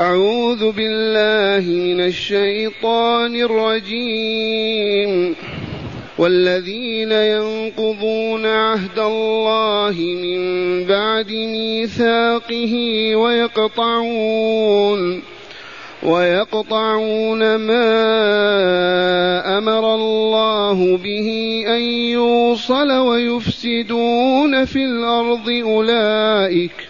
أعوذ بالله من الشيطان الرجيم. والذين ينقضون عهد الله من بعد ميثاقه ويقطعون ويقطعون ما أمر الله به أن يوصل ويفسدون في الأرض أولئك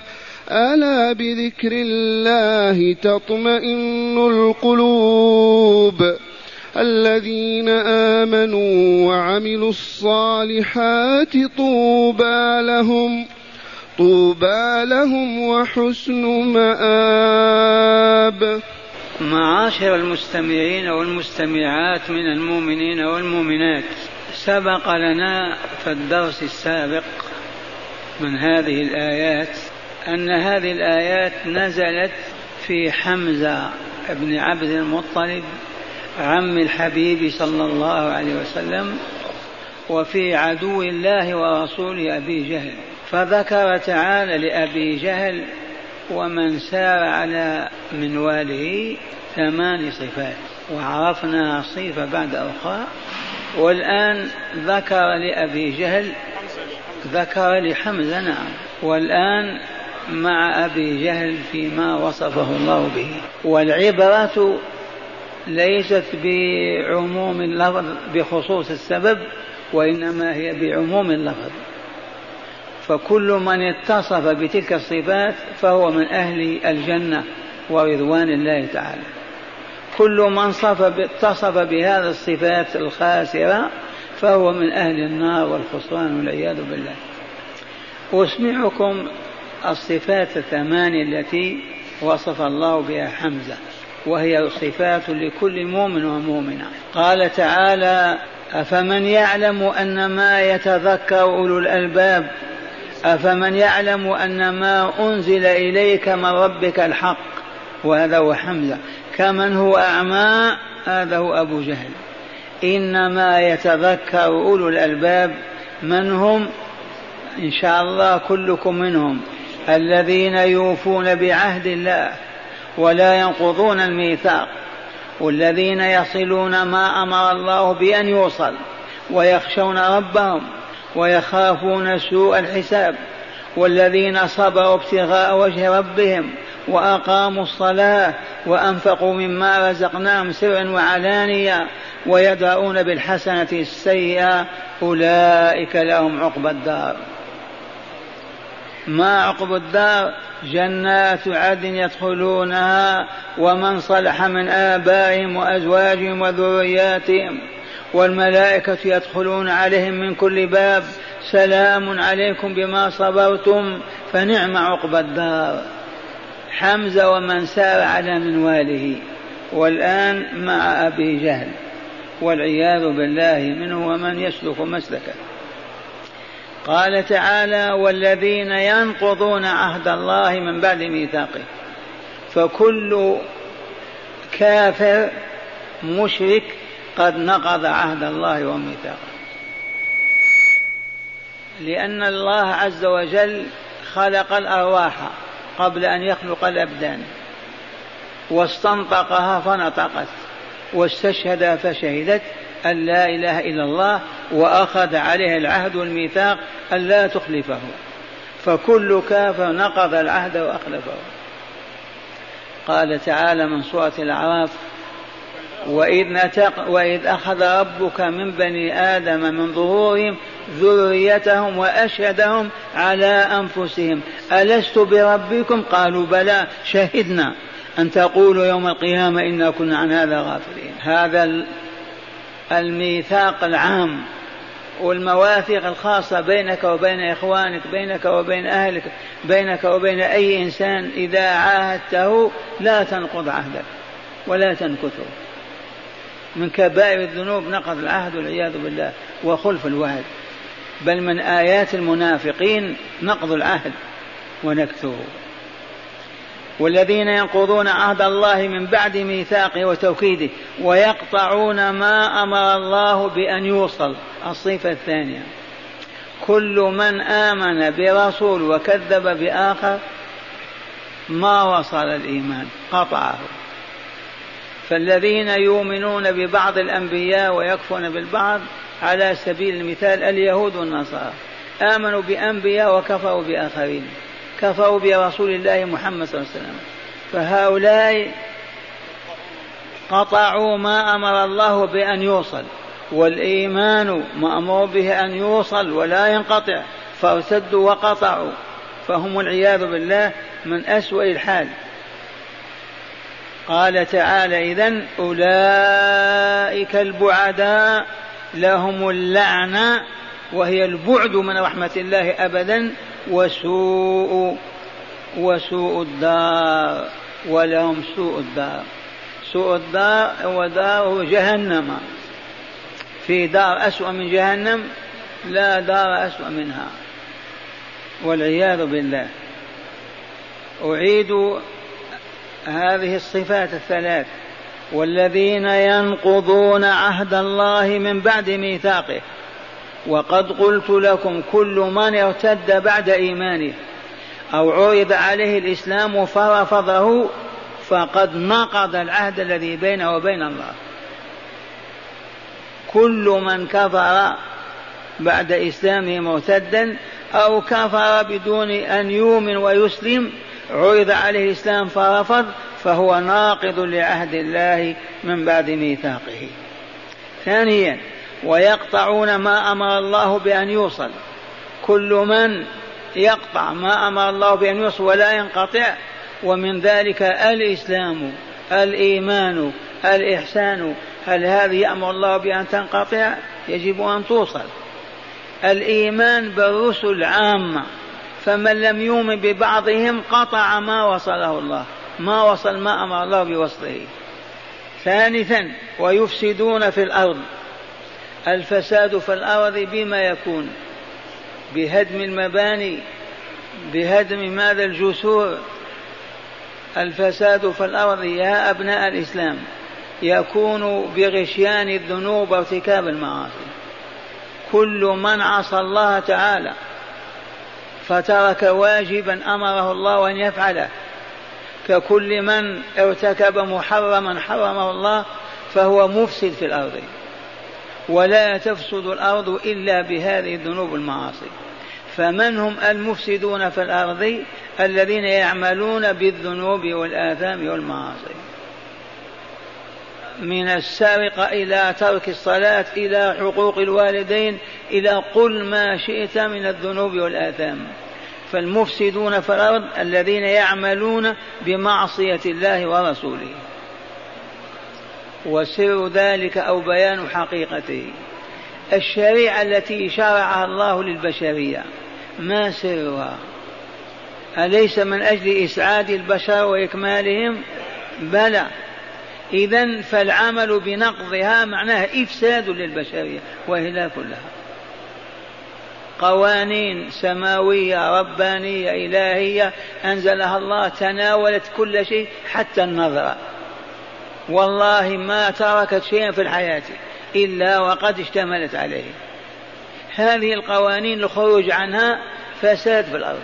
ألا بذكر الله تطمئن القلوب الذين آمنوا وعملوا الصالحات طوبى لهم طوبى لهم وحسن مآب. معاشر المستمعين والمستمعات من المؤمنين والمؤمنات سبق لنا في الدرس السابق من هذه الآيات أن هذه الآيات نزلت في حمزة بن عبد المطلب عم الحبيب صلى الله عليه وسلم وفي عدو الله ورسوله أبي جهل. فذكر تعالى لأبي جهل ومن سار على منواله ثمان صفات وعرفنا صفة بعد أخرى والآن ذكر لأبي جهل ذكر لحمزة نعم. والآن مع أبي جهل فيما وصفه الله به. والعبرة ليست بعموم اللفظ بخصوص السبب وإنما هي بعموم اللفظ. فكل من اتصف بتلك الصفات فهو من أهل الجنة ورضوان الله تعالى. كل من صف اتصف بهذه الصفات الخاسرة فهو من أهل النار والخسران والعياذ بالله. أسمعكم الصفات الثمانية التي وصف الله بها حمزة وهي صفات لكل مؤمن ومؤمنة. قال تعالى أفمن يعلم أن ما يتذكر أولو الألباب؟ أفمن يعلم أن ما أنزل إليك من ربك الحق؟ وهذا هو حمزة. كمن هو أعمى؟ هذا هو أبو جهل. إنما يتذكر أولو الألباب من هم؟ إن شاء الله كلكم منهم. الذين يوفون بعهد الله ولا ينقضون الميثاق والذين يصلون ما أمر الله بأن يوصل ويخشون ربهم ويخافون سوء الحساب والذين صبروا ابتغاء وجه ربهم وأقاموا الصلاة وأنفقوا مما رزقناهم سرا وعلانية ويدرؤون بالحسنة السيئة أولئك لهم عقبى الدار. ما عقب الدار جنات عدن يدخلونها ومن صلح من آبائهم وأزواجهم وذرياتهم والملائكة يدخلون عليهم من كل باب سلام عليكم بما صبرتم فنعم عقب الدار. حمزة ومن سار على منواله والآن مع أبي جهل والعياذ بالله منه ومن يسلك مسلكه. قال تعالى والذين ينقضون عهد الله من بعد ميثاقه. فكل كافر مشرك قد نقض عهد الله وميثاقه. لأن الله عز وجل خلق الأرواح قبل أن يخلق الأبدان. واستنطقها فنطقت واستشهد فشهدت أن لا إله إلا الله وأخذ عليه العهد والميثاق أن لا تخلفه. فكل كافر نقض العهد وأخلفه. قال تعالى من سورة الأعراف وإذ, نتق وإذ أخذ ربك من بني آدم من ظهورهم ذريتهم وأشهدهم على أنفسهم. ألست بربكم؟ قالوا بلى. شهدنا أن تقولوا يوم القيامة إنا كنا عن هذا غافلين. هذا الميثاق العام والمواثيق الخاصة بينك وبين إخوانك بينك وبين أهلك بينك وبين أي إنسان إذا عاهدته لا تنقض عهدك ولا تنكثه. من كبائر الذنوب نقض العهد والعياذ بالله وخلف الوعد. بل من آيات المنافقين نقض العهد ونكثه. والذين ينقضون عهد الله من بعد ميثاقه وتوكيده ويقطعون ما أمر الله بأن يوصل. الصفه الثانية. كل من آمن برسول وكذب بآخر ما وصل الإيمان؟ قطعه. فالذين يؤمنون ببعض الأنبياء ويكفرون بالبعض على سبيل المثال اليهود والنصارى آمنوا بأنبياء وكفروا بآخرين. كفروا برسول الله محمد صلى الله عليه وسلم. فهؤلاء قطعوا ما أمر الله بأن يوصل والإيمان مأمور به أن يوصل ولا ينقطع فارتدوا وقطعوا فهم والعياذ بالله من أسوأ الحال. قال تعالى إذن أولئك البعداء لهم اللعنه وهي البعد من رحمة الله ابدا وسوء وسوء الدار ولهم سوء الدار. سوء الدار ودار جهنم. في دار أسوأ من جهنم لا دار أسوأ منها. والعياذ بالله. أعيد هذه الصفات الثلاث. والذين ينقضون عهد الله من بعد ميثاقه. وقد قلت لكم كل من ارتد بعد إيمانه أو عرض عليه الإسلام فرفضه فقد نقض العهد الذي بينه وبين الله. كل من كفر بعد إسلامه مرتدا أو كفر بدون أن يؤمن ويسلم عرض عليه الإسلام فرفض فهو ناقض لعهد الله من بعد ميثاقه. ثانيا ويقطعون ما أمر الله بأن يوصل. كل من يقطع ما أمر الله بأن يوصل ولا ينقطع ومن ذلك الإسلام الإيمان الإحسان. هل هذه يأمر الله بأن تنقطع؟ يجب أن توصل. الإيمان بالرسل عامة فمن لم يؤمن ببعضهم قطع ما وصله الله ما وصل ما أمر الله بوصله. ثالثا ويفسدون في الأرض. الفساد في الأرض بما يكون بهدم المباني بهدم ماذا الجسور. الفساد في الأرض يا أبناء الإسلام يكون بغشيان الذنوب وارتكاب المعاصي. كل من عصى الله تعالى فترك واجبا أمره الله أن يفعله. ككل من ارتكب محرما حرمه الله فهو مفسد في الأرض. ولا تفسد الأرض إلا بهذه الذنوب المعاصي فمن هم المفسدون في الأرض؟ الذين يعملون بالذنوب والآثام والمعاصي. من السرقة إلى ترك الصلاة إلى حقوق الوالدين إلى قل ما شئت من الذنوب والآثام. فالمفسدون في الأرض الذين يعملون بمعصية الله ورسوله. وسر ذلك أو بيان حقيقته. الشريعة التي شرعها الله للبشرية ما سرها؟ أليس من أجل إسعاد البشر وإكمالهم؟ بلى. إذا فالعمل بنقضها معناه إفساد للبشرية وإهلاك لها قوانين سماوية ربانية إلهية أنزلها الله تناولت كل شيء حتى النظرة والله ما تركت شيئا في الحياة إلا وقد اشتملت عليه. هذه القوانين الخروج عنها فساد في الأرض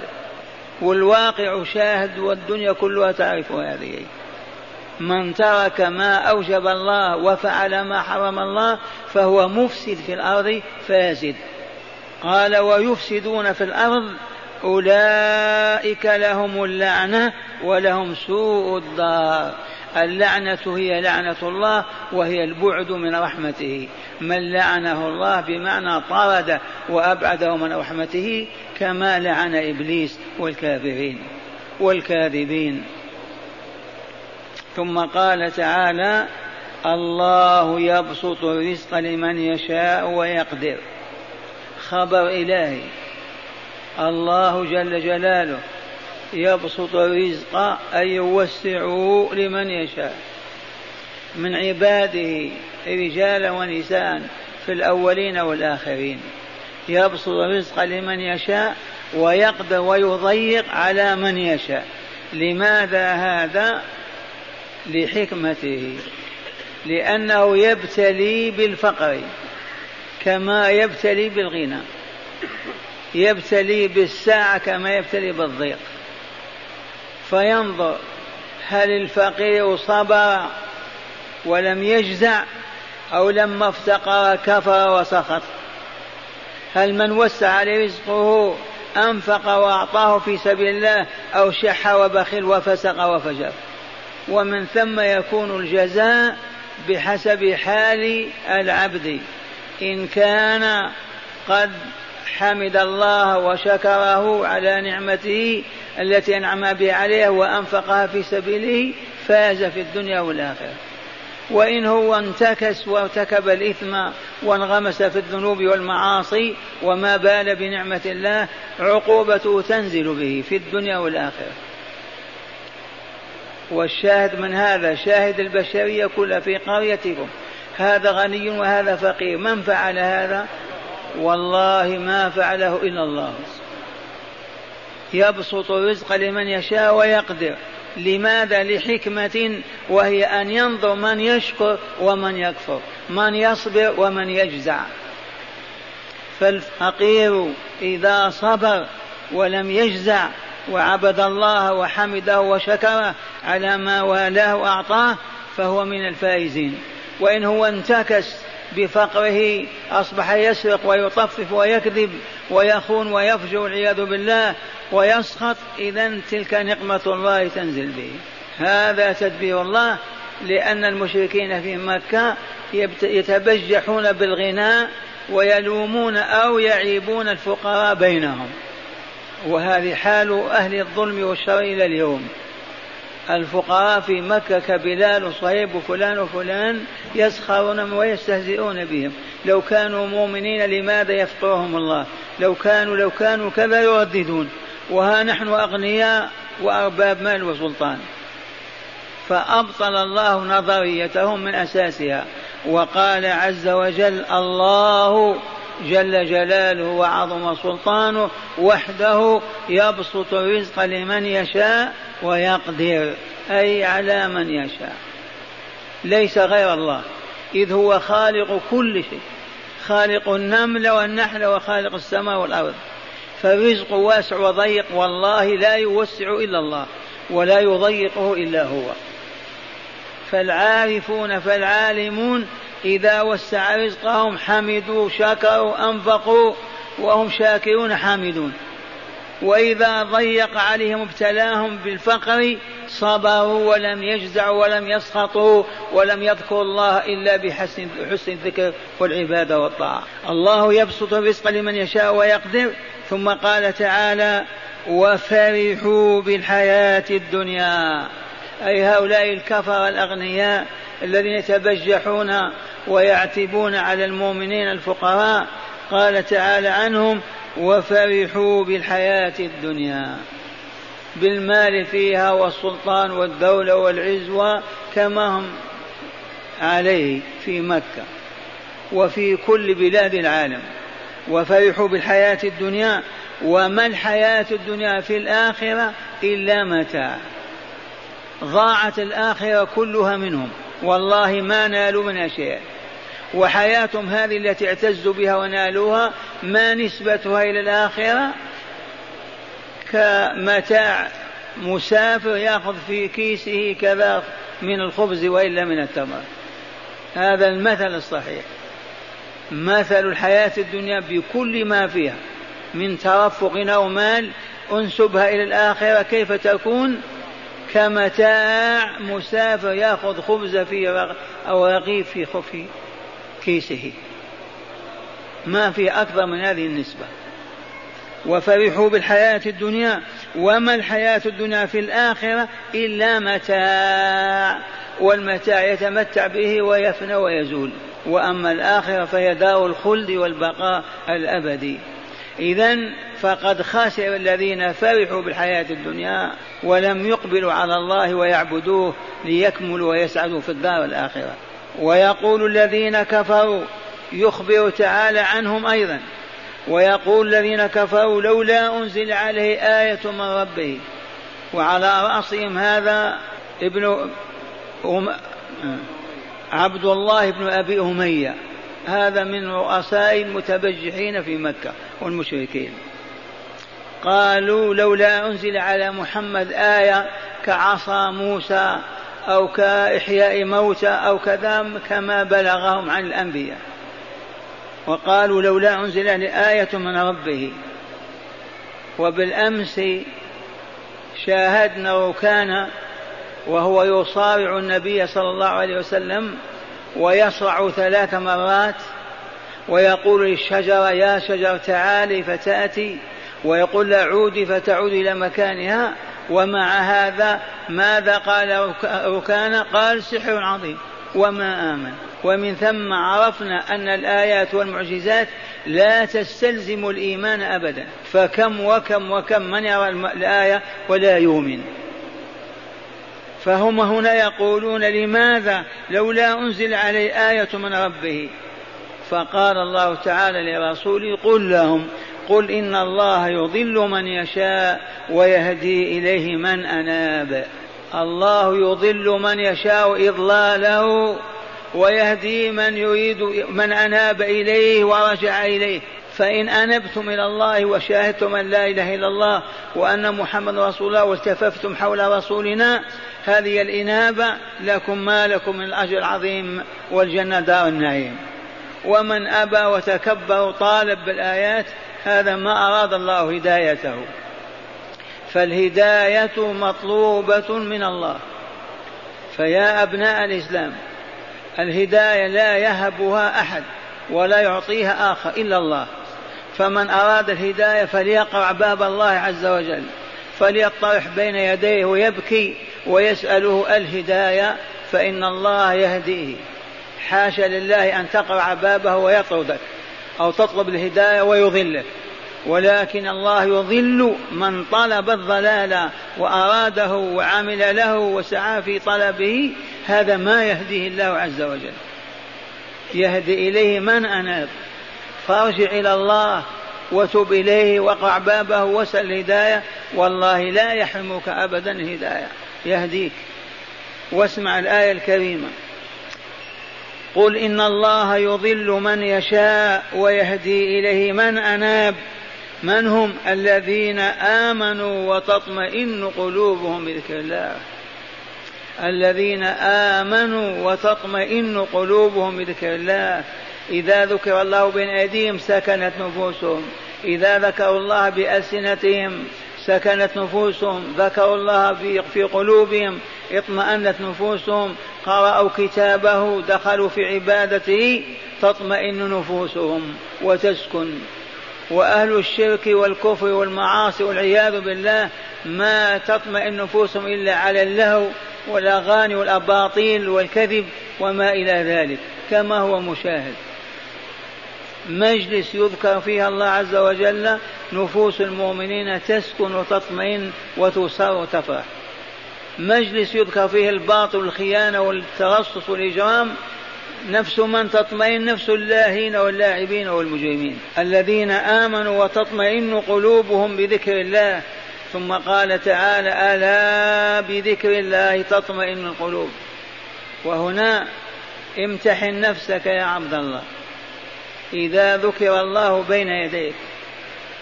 والواقع شاهد والدنيا كلها تعرف هذه. من ترك ما أوجب الله وفعل ما حرم الله فهو مفسد في الأرض فاسد. قال ويفسدون في الأرض أولئك لهم اللعنة ولهم سوء الدار اللعنة هي لعنة الله وهي البعد من رحمته. من لعنه الله بمعنى طرد وأبعده من رحمته كما لعن إبليس والكافرين والكاذبين. ثم قال تعالى الله يبسط الرزق لمن يشاء ويقدر. خبر إلهي. الله جل جلاله يبسط الرزق أي يوسعه لمن يشاء. من عباده رجالا ونساء في الأولين والآخرين. يبسط الرزق لمن يشاء ويقدر ويضيق على من يشاء. لماذا هذا؟ لحكمته. لأنه يبتلي بالفقر كما يبتلي بالغنى. يبتلي بالساعة كما يبتلي بالضيق. فينظر هل الفقير صبر ولم يجزع أو لما افتقر كفر وسخط. هل من وسع عليه رزقه أنفق وأعطاه في سبيل الله أو شح وبخل وفسق وفجر. ومن ثم يكون الجزاء بحسب حال العبد. إن كان قد حمد الله وشكره على نعمته التي أنعم بها عليه وأنفقها في سبيله فاز في الدنيا والآخرة. وإن هو انتكس وارتكب الإثم وانغمس في الذنوب والمعاصي وما بال بنعمة الله عقوبته تنزل به في الدنيا والآخرة. والشاهد من هذا؟ شاهد البشرية كلها في قريتكم. هذا غني وهذا فقير. من فعل هذا؟ والله ما فعله إلا الله. يبسط الرزق لمن يشاء ويقدر. لماذا؟ لحكمة وهي أن ينظر من يشكر ومن يكفر من يصبر ومن يجزع. فالفقير إذا صبر ولم يجزع وعبد الله وحمده وشكره على ما والاه وأعطاه فهو من الفائزين. وإن هو انتكس بفقره أصبح يسرق ويطفف ويكذب ويخون ويفجر والعياذ بالله ويسخط إذا تلك نقمة الله تنزل به. هذا تدبير الله لأن المشركين في مكة يتبجحون بالغناء ويلومون أو يعيبون الفقراء بينهم. وهذه حال أهل الظلم والشر إلى اليوم. الفقراء في مكة كبلال وصهيب وفلان وفلان يسخرون ويستهزئون بهم. لو كانوا مؤمنين لماذا يفقرهم الله؟ لو كانوا لو كانوا كذا يرددون. وها نحن أغنياء وأرباب مال وسلطان. فأبطل الله نظريتهم من أساسها وقال عز وجل الله جل جلاله وعظم سلطانه وحده يبسط الرزق لمن يشاء ويقدر أي على من يشاء. ليس غير الله إذ هو خالق كل شيء خالق النمل والنحل وخالق السماء والأرض. فالرزق واسع وضيق والله لا يوسع إلا الله ولا يضيقه إلا هو. فالعارفون فالعالمون إذا وسع رزقهم حمدوا شكروا أنفقوا وهم شاكرون حامدون. وإذا ضيق عليهم ابتلاهم بالفقر صبروا ولم يجزعوا ولم يسخطوا ولم يذكروا الله إلا بحسن حسن الذكر والعبادة والطاعة. الله يبسط الرزق لمن يشاء ويقدر. ثم قال تعالى وفرحوا بالحياة الدنيا. أي هؤلاء الكفر الأغنياء الذين يتبجحون ويعتبون على المؤمنين الفقراء. قال تعالى عنهم وفرحوا بالحياة الدنيا. بالمال فيها والسلطان والدولة والعزوة كما هم عليه في مكة وفي كل بلاد العالم. وفرحوا بالحياة الدنيا وما الحياة الدنيا في الآخرة إلا متاع. ضاعت الآخرة كلها منهم. والله ما نالوا منها شيئا. وحياتهم هذه التي اعتزوا بها ونالوها ما نسبتها إلى الآخرة؟ كمتاع مسافر يأخذ في كيسه كذا من الخبز وإلا من التمر. هذا المثل الصحيح. مثل الحياة الدنيا بكل ما فيها من ترفق أو مال انسبها إلى الآخرة كيف تكون؟ كمتاع مسافر يأخذ خبز في. أو رغيف في خفي كيسه. ما في أكثر من هذه النسبة. وفرحوا بالحياة الدنيا. وما الحياة الدنيا في الآخرة إلا متاع والمتاع يتمتع به ويفنى ويزول. وأما الآخرة فهي دار الخلد والبقاء الأبدي. اذا فقد خسر الذين فرحوا بالحياة الدنيا ولم يقبلوا على الله ويعبدوه ليكملوا ويسعدوا في الدار الآخرة. ويقول الذين كفروا يخبر تعالى عنهم أيضا. ويقول الذين كفروا لولا أنزل عليه آية من ربه. وعلى رأسهم هذا ابن أم... عبد الله بن أبي أمية. هذا من رؤساء المتبجحين في مكة والمشركين. قالوا لولا أنزل على محمد آية كعصا موسى أو كإحياء موتى أو كذا كما بلغهم عن الأنبياء. وقالوا لولا أنزل آية من ربه. وبالأمس شاهدنا ركان وهو يصارع النبي صلى الله عليه وسلم ويصرع ثلاث مرات ويقول للشجرة يا شجر تعالي فتأتي. ويقول عودي فتعود إلى مكانها. ومع هذا ماذا قال ركان؟ قال سحر عظيم. وما آمن. ومن ثم عرفنا أن الآيات والمعجزات لا تستلزم الإيمان أبدا. فكم وكم وكم من يرى الآية ولا يؤمن. فهم هنا يقولون لماذا لولا أنزل عليه آية من ربه؟ فقال الله تعالى لرسوله قل لهم قل إن الله يضل من يشاء ويهدي إليه من أناب. الله يضل من يشاء إضلاله ويهدي من يريد من أناب إليه ورجع إليه. فإن أنبتم إلى الله وشاهدتم أن لا إله إلا الله وأن محمد رسول الله والتففتم حول رسولنا هذه الإنابة لكم ما لكم من الأجر العظيم والجنة دار النعيم. ومن أبى وتكبر طالب بالآيات هذا ما أراد الله هدايته. فالهداية مطلوبة من الله. فيا أبناء الإسلام الهداية لا يهبها أحد ولا يعطيها آخر إلا الله. فمن أراد الهداية فليقرع باب الله عز وجل فليطرح بين يديه ويبكي ويسأله الهداية فإن الله يهديه. حاشا لله أن تقرع بابه ويطردك أو تطلب الهداية ويضلك ولكن الله يضل من طلب الضلال وأراده وعمل له وسعى في طلبه هذا ما يهديه الله عز وجل. يهدي إليه من أناب. فارجع إلى الله وتب إليه وقع بابه وسل الهداية والله لا يحرمك أبدا الهداية يهديك. واسمع الآية الكريمة. قل إن الله يضل من يشاء ويهدي إليه من أناب. من هم؟ الذين آمنوا وتطمئن قلوبهم بذكر الله. الذين آمنوا وتطمئن قلوبهم بذكر الله. إذا ذكر الله بين أيديهم سكنت نفوسهم. إذا ذكروا الله بألسنتهم سكنت نفوسهم. ذكروا الله في, في قلوبهم اطمأنت نفوسهم. قرأوا كتابه دخلوا في عبادته تطمئن نفوسهم وتسكن. وأهل الشرك والكفر والمعاصي والعياذ بالله ما تطمئن نفوسهم إلا على اللهو والأغاني والأباطيل والكذب وما إلى ذلك. كما هو مشاهد. مجلس يذكر فيها الله عز وجل نفوس المؤمنين تسكن وتطمئن وتسر وتفرح. مجلس يذكر فيه الباطل والخيانة والترصص والإجرام. نفس من تطمئن نفس اللاهين واللاعبين والمجرمين. الذين آمنوا وتطمئن قلوبهم بذكر الله. ثم قال تعالى ألا بذكر الله تطمئن القلوب. وهنا امتحن نفسك يا عبد الله. إذا ذكر الله بين يديك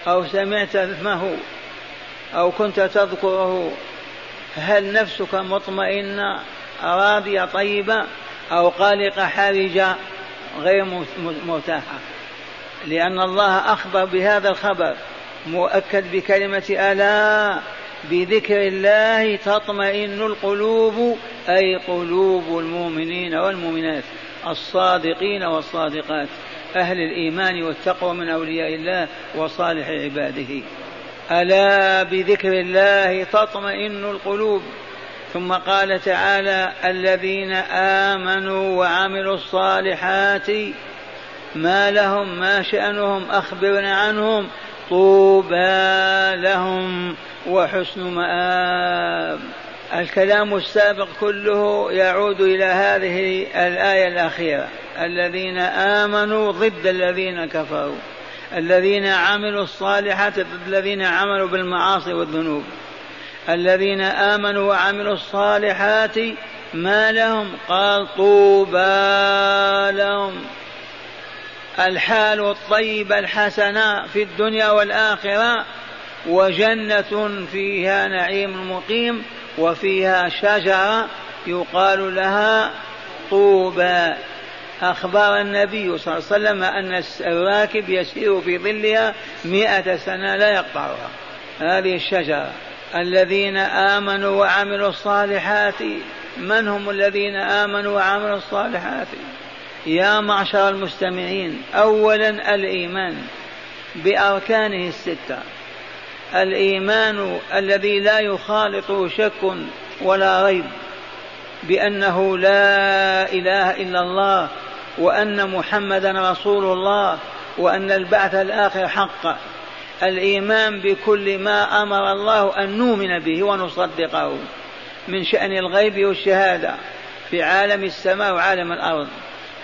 أو سمعت اسمه أو كنت تذكره هل نفسك مطمئنة راضية طيبة أو قلقة حرجة غير مرتاحة لأن الله أخبر بهذا الخبر مؤكد بكلمة ألا بذكر الله تطمئن القلوب أي قلوب المؤمنين والمؤمنات الصادقين والصادقات. أهل الإيمان والتقوى من أولياء الله وصالح عباده. ألا بذكر الله تطمئن القلوب. ثم قال تعالى الذين آمنوا وعملوا الصالحات ما لهم ما شأنهم أخبرنا عنهم طوبى لهم وحسن مآب. الكلام السابق كله يعود إلى هذه الآية الأخيرة. الذين آمنوا ضد الذين كفروا الذين عملوا الصالحات ضد الذين عملوا بالمعاصي والذنوب الذين آمنوا وعملوا الصالحات ما لهم؟ قال طوبى لهم. الحال الطيبة الحسنة في الدنيا والآخرة وجنة فيها نعيم مقيم وفيها شجرة يقال لها طوبى. أخبر النبي صلى الله عليه وسلم أن الراكب يسير في ظلها مئة سنة لا يقطعها. هذه الشجرة. الذين آمنوا وعملوا الصالحات من هم الذين آمنوا وعملوا الصالحات؟ يا معشر المستمعين أولا الإيمان بأركانه الستة. الإيمان الذي لا يخالطه شك ولا ريب بأنه لا إله إلا الله وأن محمدا رسول الله وأن البعث الآخر حق الإيمان بكل ما أمر الله أن نؤمن به ونصدقه من شأن الغيب والشهادة في عالم السماء وعالم الأرض.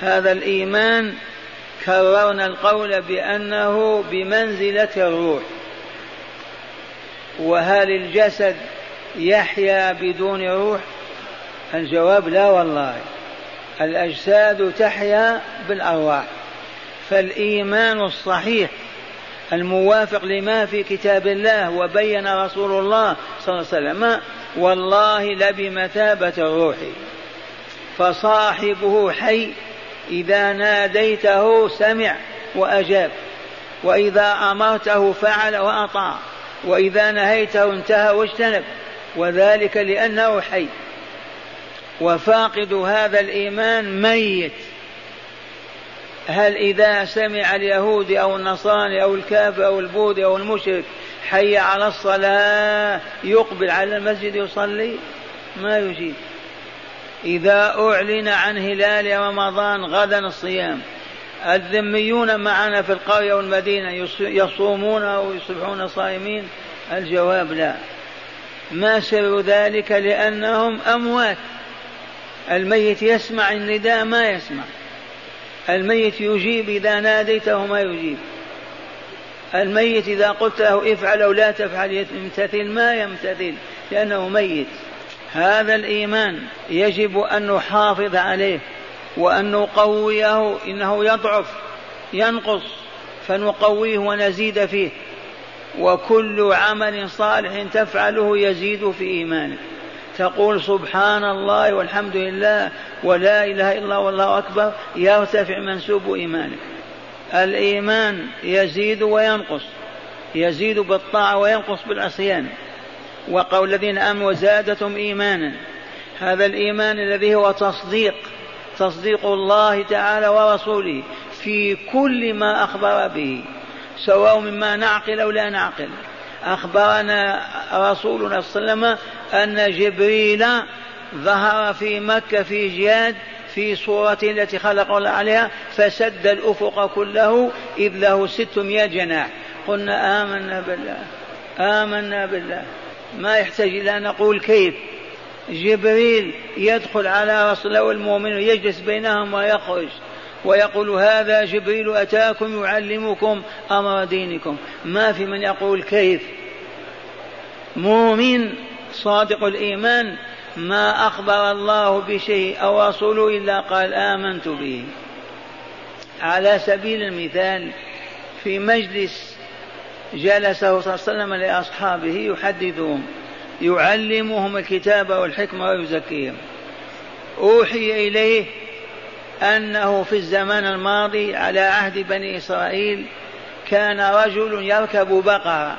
هذا الإيمان كررنا القول بأنه بمنزلة الروح. وهل الجسد يحيا بدون روح؟ الجواب لا والله. الأجساد تحيا بالأرواح فالإيمان الصحيح الموافق لما في كتاب الله وبين رسول الله صلى الله عليه وسلم والله لبمثابة الروح فصاحبه حي إذا ناديته سمع وأجاب وإذا أمرته فعل وأطاع وإذا نهيته انتهى واجتنب وذلك لأنه حي. وفاقد هذا الإيمان ميت. هل إذا سمع اليهود أو النصارى أو الكافر أو البوذي أو المشرك حي على الصلاة يقبل على المسجد يصلي؟ ما يجيب. إذا أعلن عن هلال رمضان غدا الصيام الذميون معنا في القرية والمدينة يصومون أو يصبحون صائمين؟ الجواب لا. ما سر ذلك؟ لأنهم أموات. الميت يسمع النداء ما يسمع. الميت يجيب إذا ناديته ما يجيب. الميت إذا قلت له افعل أو لا تفعل يمتثل ما يمتثل لأنه ميت. هذا الإيمان يجب أن نحافظ عليه وأن نقويه إنه يضعف ينقص فنقويه ونزيد فيه. وكل عمل صالح تفعله يزيد في إيمانك تقول سبحان الله والحمد لله ولا إله إلا الله والله أكبر يرتفع منسوب إيمانك. الإيمان يزيد وينقص يزيد بالطاعة وينقص بالعصيان. وقول الذين آمنوا وزادتهم إيمانا هذا الإيمان الذي هو تصديق تصديق الله تعالى ورسوله في كل ما أخبر به سواء مما نعقل أو لا نعقل. أخبرنا رسولنا صلى الله عليه وسلم أن جبريل ظهر في مكة في جهاد في صورته التي خلق الله عليها فسد الأفق كله إذ له ستمائة جناح. قلنا آمنا بالله آمنا بالله. ما يحتاج إلى أن نقول كيف؟ جبريل يدخل على رسول الله والمؤمن يجلس بينهم ويخرج. ويقول هذا جبريل أتاكم يعلمكم أمر دينكم. ما في من يقول كيف؟ مؤمن صادق الإيمان ما أخبر الله بشيء أو رسوله إلا قال آمنت به. على سبيل المثال في مجلس جلسه صلى الله عليه وسلم لأصحابه يحدثهم يعلمهم الكتاب والحكمة ويزكيهم. أوحي إليه أنه في الزمان الماضي على عهد بني إسرائيل كان رجل يركب بقرة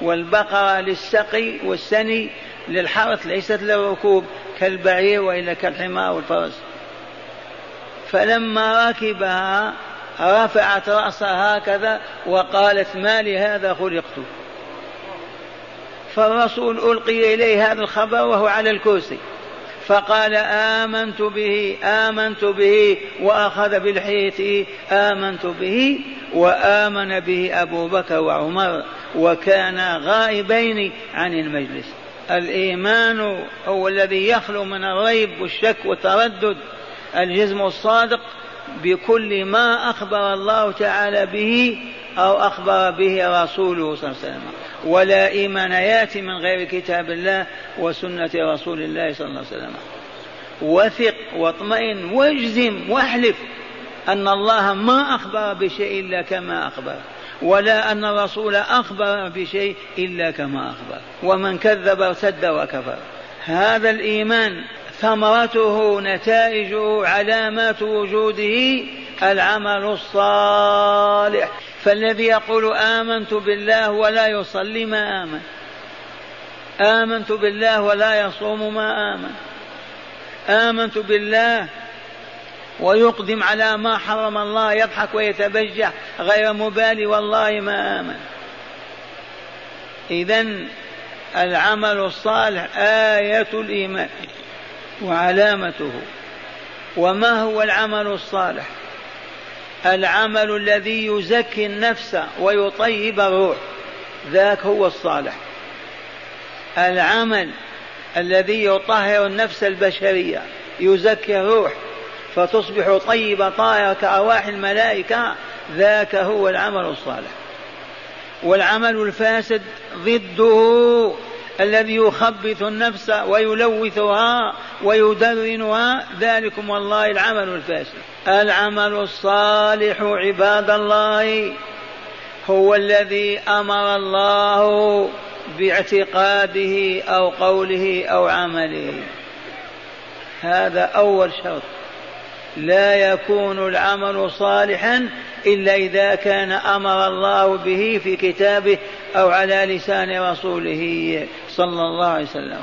والبقرة للسقي والسني للحرث ليست للركوب كالبعير وإلا كالحمار والفرس. فلما ركبها رفعت رأسها هكذا وقالت ما لهذا خلقت. فالرسول ألقي إليه هذا الخبر وهو على الكرسي. فقال آمنت به آمنت به وأخذ بالحيط آمنت به وآمن به أبو بكر وعمر وكانا غائبين عن المجلس. الإيمان هو الذي يخلو من الريب والشك والتردد. الجزم الصادق بكل ما أخبر الله تعالى به أو أخبر به رسوله صلى الله عليه وسلم. ولا إيمان يأتي من غير كتاب الله وسنة رسول الله صلى الله عليه وسلم. وثق واطمئن واجزم واحلف أن الله ما أخبر بشيء إلا كما أخبر ولا أن الرسول أخبر بشيء إلا كما أخبر ومن كذب ارتد وكفر. هذا الإيمان ثمرته نتائجه علامات وجوده العمل الصالح. فالذي يقول آمنت بالله ولا يصلي ما آمن. آمنت بالله ولا يصوم ما آمن. آمنت بالله ويقدم على ما حرم الله يضحك ويتبجح غير مبالي والله ما آمن. إذا العمل الصالح آية الإيمان وعلامته. وما هو العمل الصالح؟ العمل الذي يزكي النفس ويطيب الروح. ذاك هو الصالح. العمل الذي يطهر النفس البشرية يزكي الروح فتصبح طيبة طاهرة كأرواح الملائكة ذاك هو العمل الصالح. والعمل الفاسد ضده. الذي يخبث النفس ويلوثها ويدرنها ذلكم والله العمل الفاسد. العمل الصالح عباد الله هو الذي أمر الله باعتقاده أو قوله أو عمله. هذا أول شرط. لا يكون العمل صالحا إلا إذا كان أمر الله به في كتابه أو على لسان رسوله صلى الله عليه وسلم.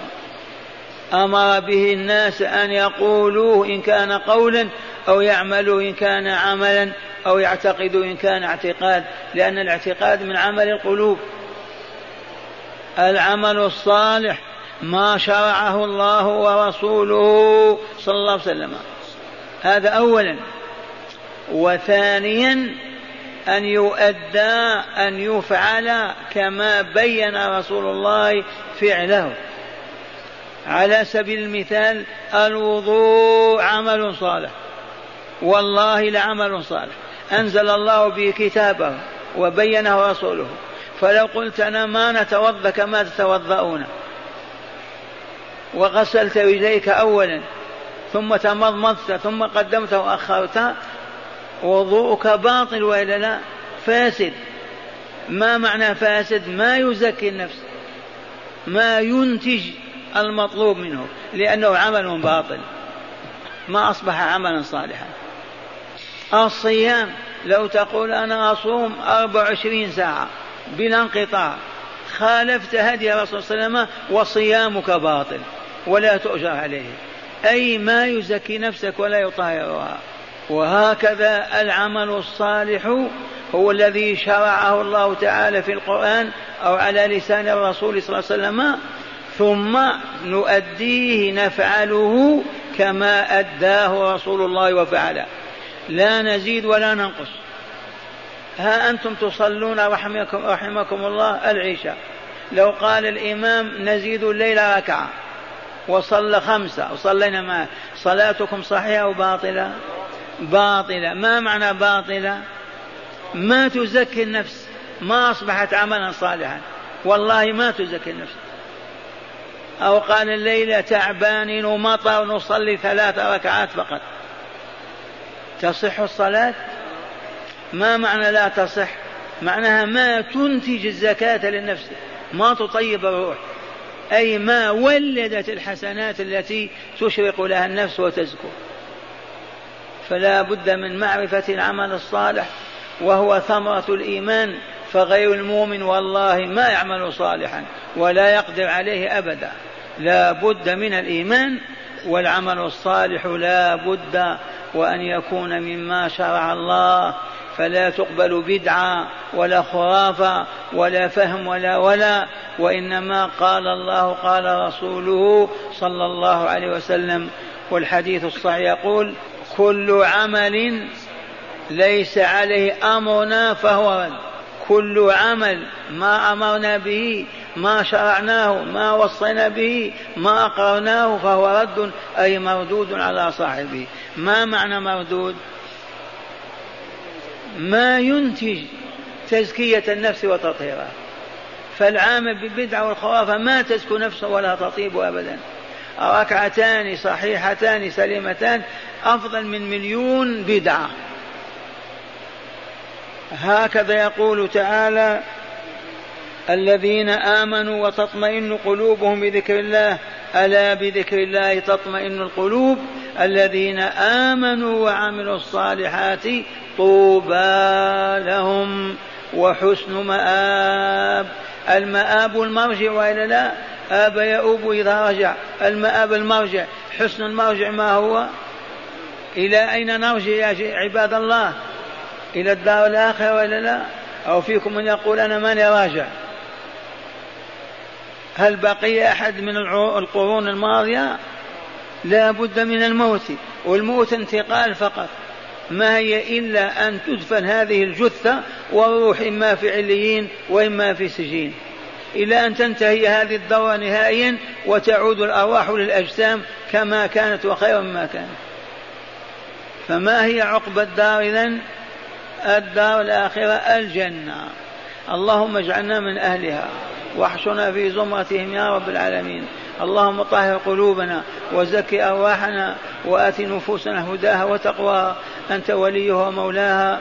أمر به الناس أن يقولوه إن كان قولا أو يعملوا إن كان عملا أو يعتقدوا إن كان اعتقاد لأن الاعتقاد من عمل القلوب. العمل الصالح ما شرعه الله ورسوله صلى الله عليه وسلم. هذا اولا. وثانيا أن يؤدى أن يفعل كما بين رسول الله فعله. على سبيل المثال الوضوء عمل صالح. والله لعمل صالح. أنزل الله به كتابه وبينه رسوله. فلو قلت أنا ما نتوضأ كما تتوضؤون. وغسلت رجليك اولا. ثم تمضمضت ثم قدمت وأخرت وضوءك باطل وإلا لا فاسد. ما معنى فاسد؟ ما يزكي النفس ما ينتج المطلوب منه لأنه عمل باطل. ما أصبح عملا صالحا. الصيام لو تقول أنا أصوم أربع وعشرين ساعة بلا انقطاع خالفت هدي الرسول صلى الله عليه وسلم وصيامك باطل ولا تؤجر عليه. أي ما يزكي نفسك ولا يطهرها. وهكذا العمل الصالح هو الذي شرعه الله تعالى في القرآن أو على لسان الرسول صلى الله عليه وسلم ثم نؤديه نفعله كما أداه رسول الله وفعله. لا نزيد ولا ننقص. ها أنتم تصلون رحمكم, رحمكم الله العشاء. لو قال الإمام نزيد الليل ركعة. وصلى خمسة. وصلينا معه صلاتكم صحيحة أو باطلة؟ ما معنى باطلة؟ ما تزكي النفس. ما أصبحت عملا صالحا. والله ما تزكي النفس. أو قال الليلة تعبان ومطر نصلي ثلاث ركعات فقط. تصح الصلاة؟ ما معنى لا تصح؟ معناها ما تنتج الزكاة للنفس. ما تطيب الروح. أي ما ولدت الحسنات التي تشرق لها النفس وتزكو. فلا بد من معرفة العمل الصالح وهو ثمرة الإيمان فغير المؤمن والله ما يعمل صالحا ولا يقدر عليه أبدا. لا بد من الإيمان والعمل الصالح لا بد وأن يكون مما شرع الله فلا تقبل بدعة ولا خرافة ولا فهم ولا ولا وإنما قال الله قال رسوله صلى الله عليه وسلم. والحديث الصحيح يقول كل عمل ليس عليه أمرنا فهو رد. كل عمل ما أمرنا به ما شرعناه ما وصينا به ما أقرناه فهو رد أي مردود على صاحبه. ما معنى مردود؟ ما ينتج تزكية النفس وتطهيرها. فالعامل بالبدعة والخرافة ما تزكو نفسه ولا تطيب أبدا. ركعتان صحيحتان سليمتان أفضل من مليون بدعة. هكذا يقول تعالى الذين آمنوا وتطمئن قلوبهم بذكر الله ألا بذكر الله تطمئن القلوب؟ الذين آمنوا وعملوا الصالحات طوبى لهم وحسن مآب. المآب المرجع وإلا لا؟ آب يؤوب إذا رجع. المآب المرجع حسن المرجع ما هو؟ إلى أين نرجع يا عباد الله؟ إلى الدار الآخرة وإلا لا؟ أو فيكم من يقول أنا ماني راجع؟ هل بقي أحد من القرون الماضية؟ لا بد من الموت والموت انتقال فقط. ما هي إلا أن تدفن هذه الجثة والروح إما في عليين وإما في سجين. إلى أن تنتهي هذه الدورة نهائيا وتعود الأرواح للأجسام كما كانت وخيرا مما كانت. فما هي عقبى الدار إذن؟ الدار الآخرة الجنة. اللهم اجعلنا من أهلها. واحشنا في زمرتهم يا رب العالمين. اللهم طهر قلوبنا وزك أرواحنا وآت نفوسنا هداها وتقواها. أنت وليها ومولاها.